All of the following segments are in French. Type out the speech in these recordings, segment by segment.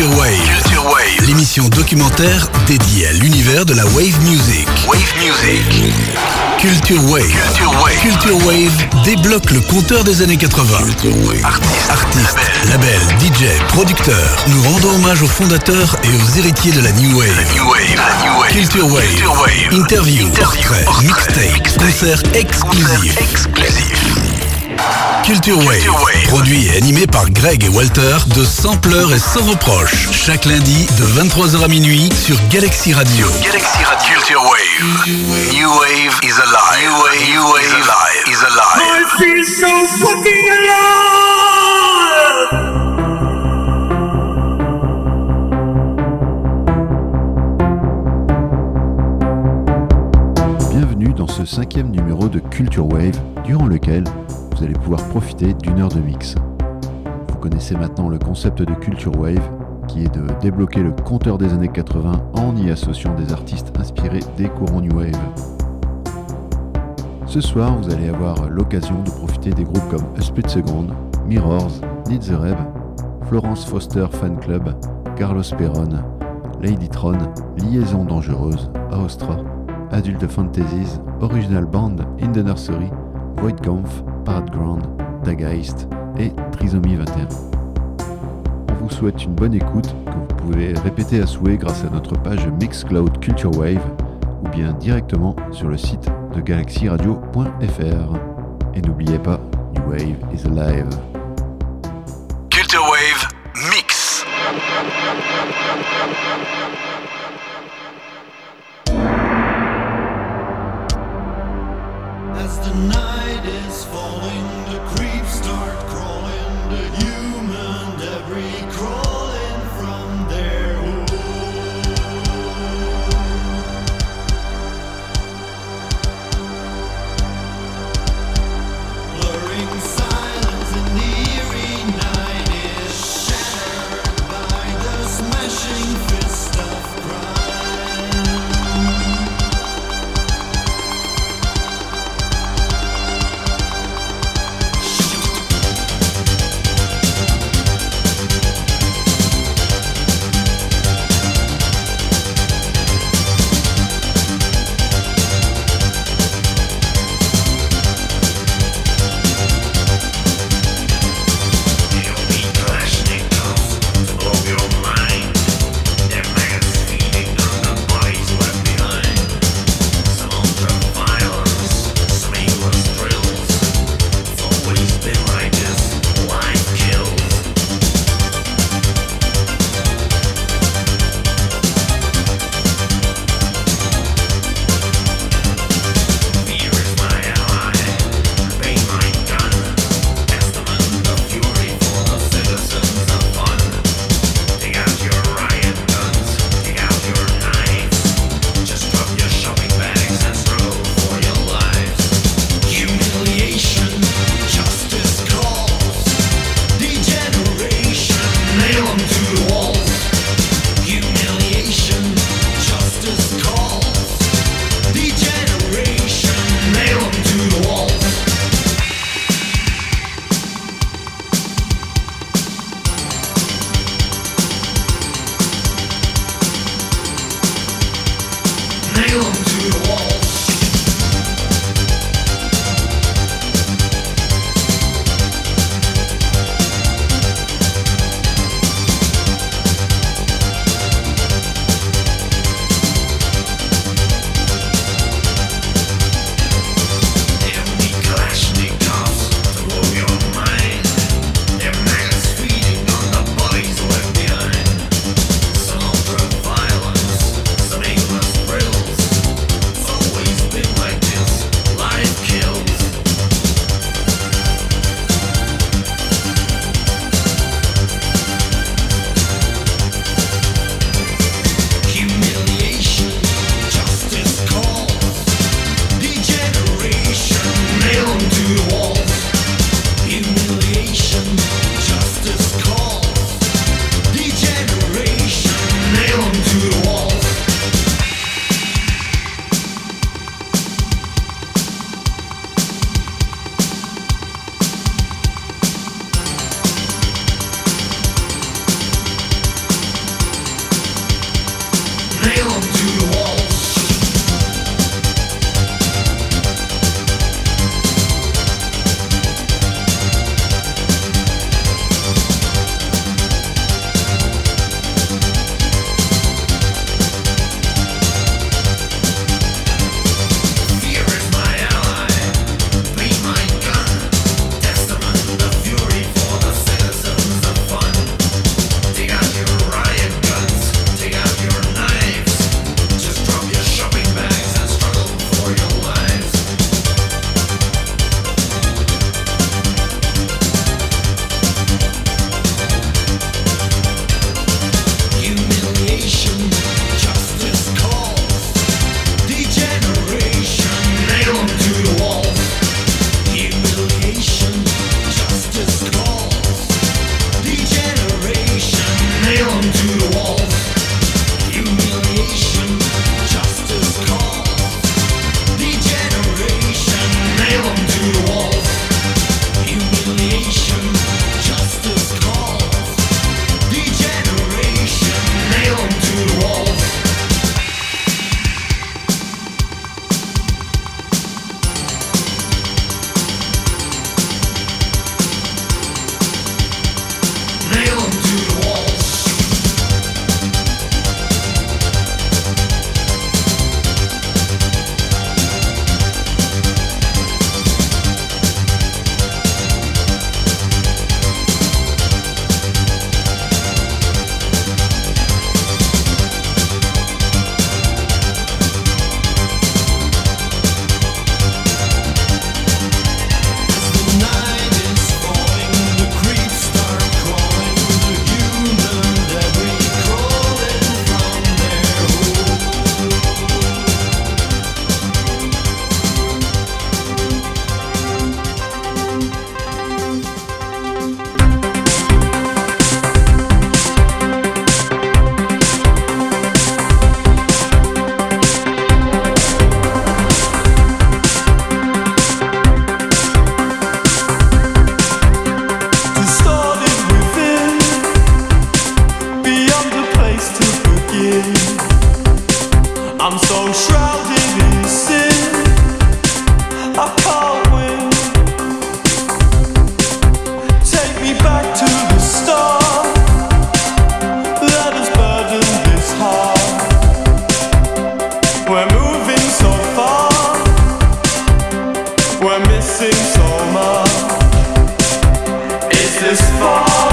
Culture Wave. Culture Wave. L'émission documentaire dédiée à l'univers de la wave music. Wave Music. Culture Wave. Culture Wave. Culture Wave débloque le compteur des années 80. Artistes. Artistes, labels, DJ, producteurs. Nous rendons hommage aux fondateurs et aux héritiers de la New Wave. New Wave. La New Wave. Culture Wave. Culture Wave. Interview, Interview, portraits, portraits, mixtape, mixtape, concerts exclusifs. Concert exclusif. Culture Wave, Culture Wave. produit et animé par Greg et Walter de Sampleur et sans reproche. Chaque lundi de 23h à minuit sur Galaxy Radio. Galaxy Radio. Culture Wave. New Wave is alive. New Wave, New Wave is alive. Is alive. I feel so fucking alive. Bienvenue dans ce cinquième numéro de Culture Wave, durant lequel vous allez pouvoir profiter d'une heure de mix. Vous connaissez maintenant le concept de Culture Wave, qui est de débloquer le compteur des années 80 en y associant des artistes inspirés des courants New Wave. Ce soir, vous allez avoir l'occasion de profiter des groupes comme A Split Second, Mirrors, Need the Rev, Florence Foster Fan Club, Carlos Perron, Ladytron, Liaison Dangereuse, Aostra, Adult Fantasies, Original Band, In the Nursery, Void Parade Ground, et Trisomie 21. On vous souhaite une bonne écoute que vous pouvez répéter à souhait grâce à notre page Mixcloud Culture Wave ou bien directement sur le site de galaxyradio.fr. Et n'oubliez pas, New Wave is alive. this fall.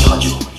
Radio.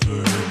never.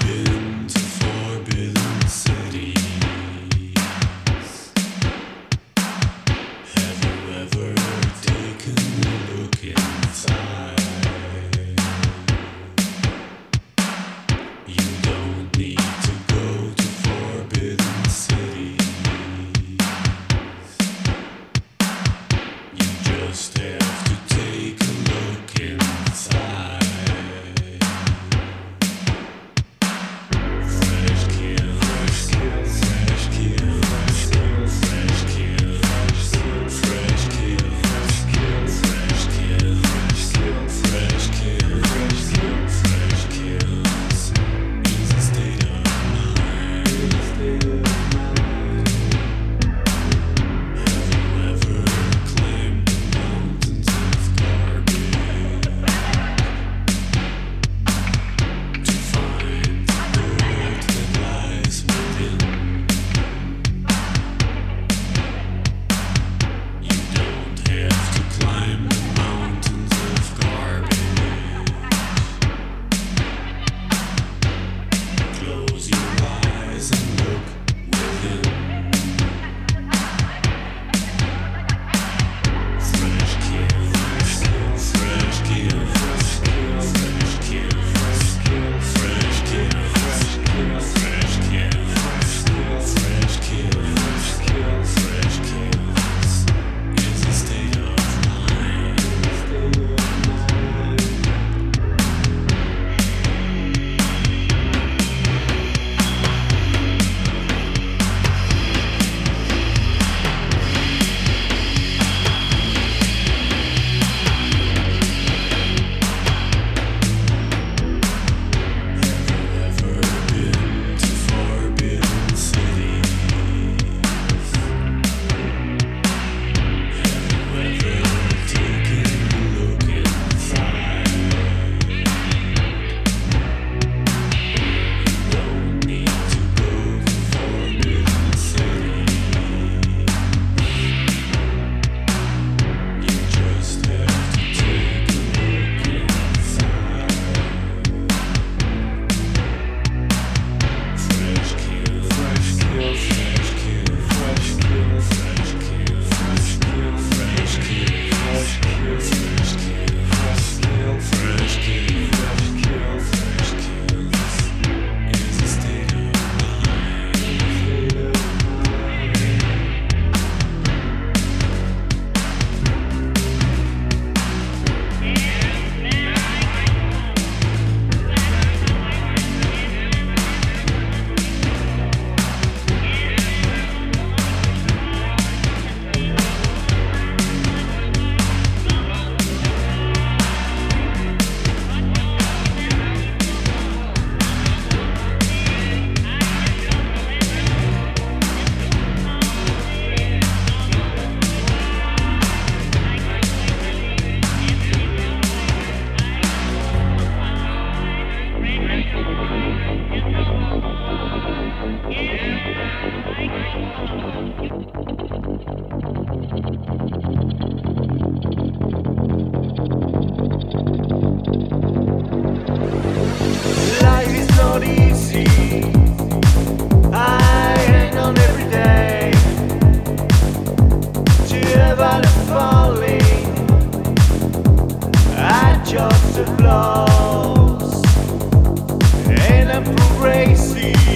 crazy.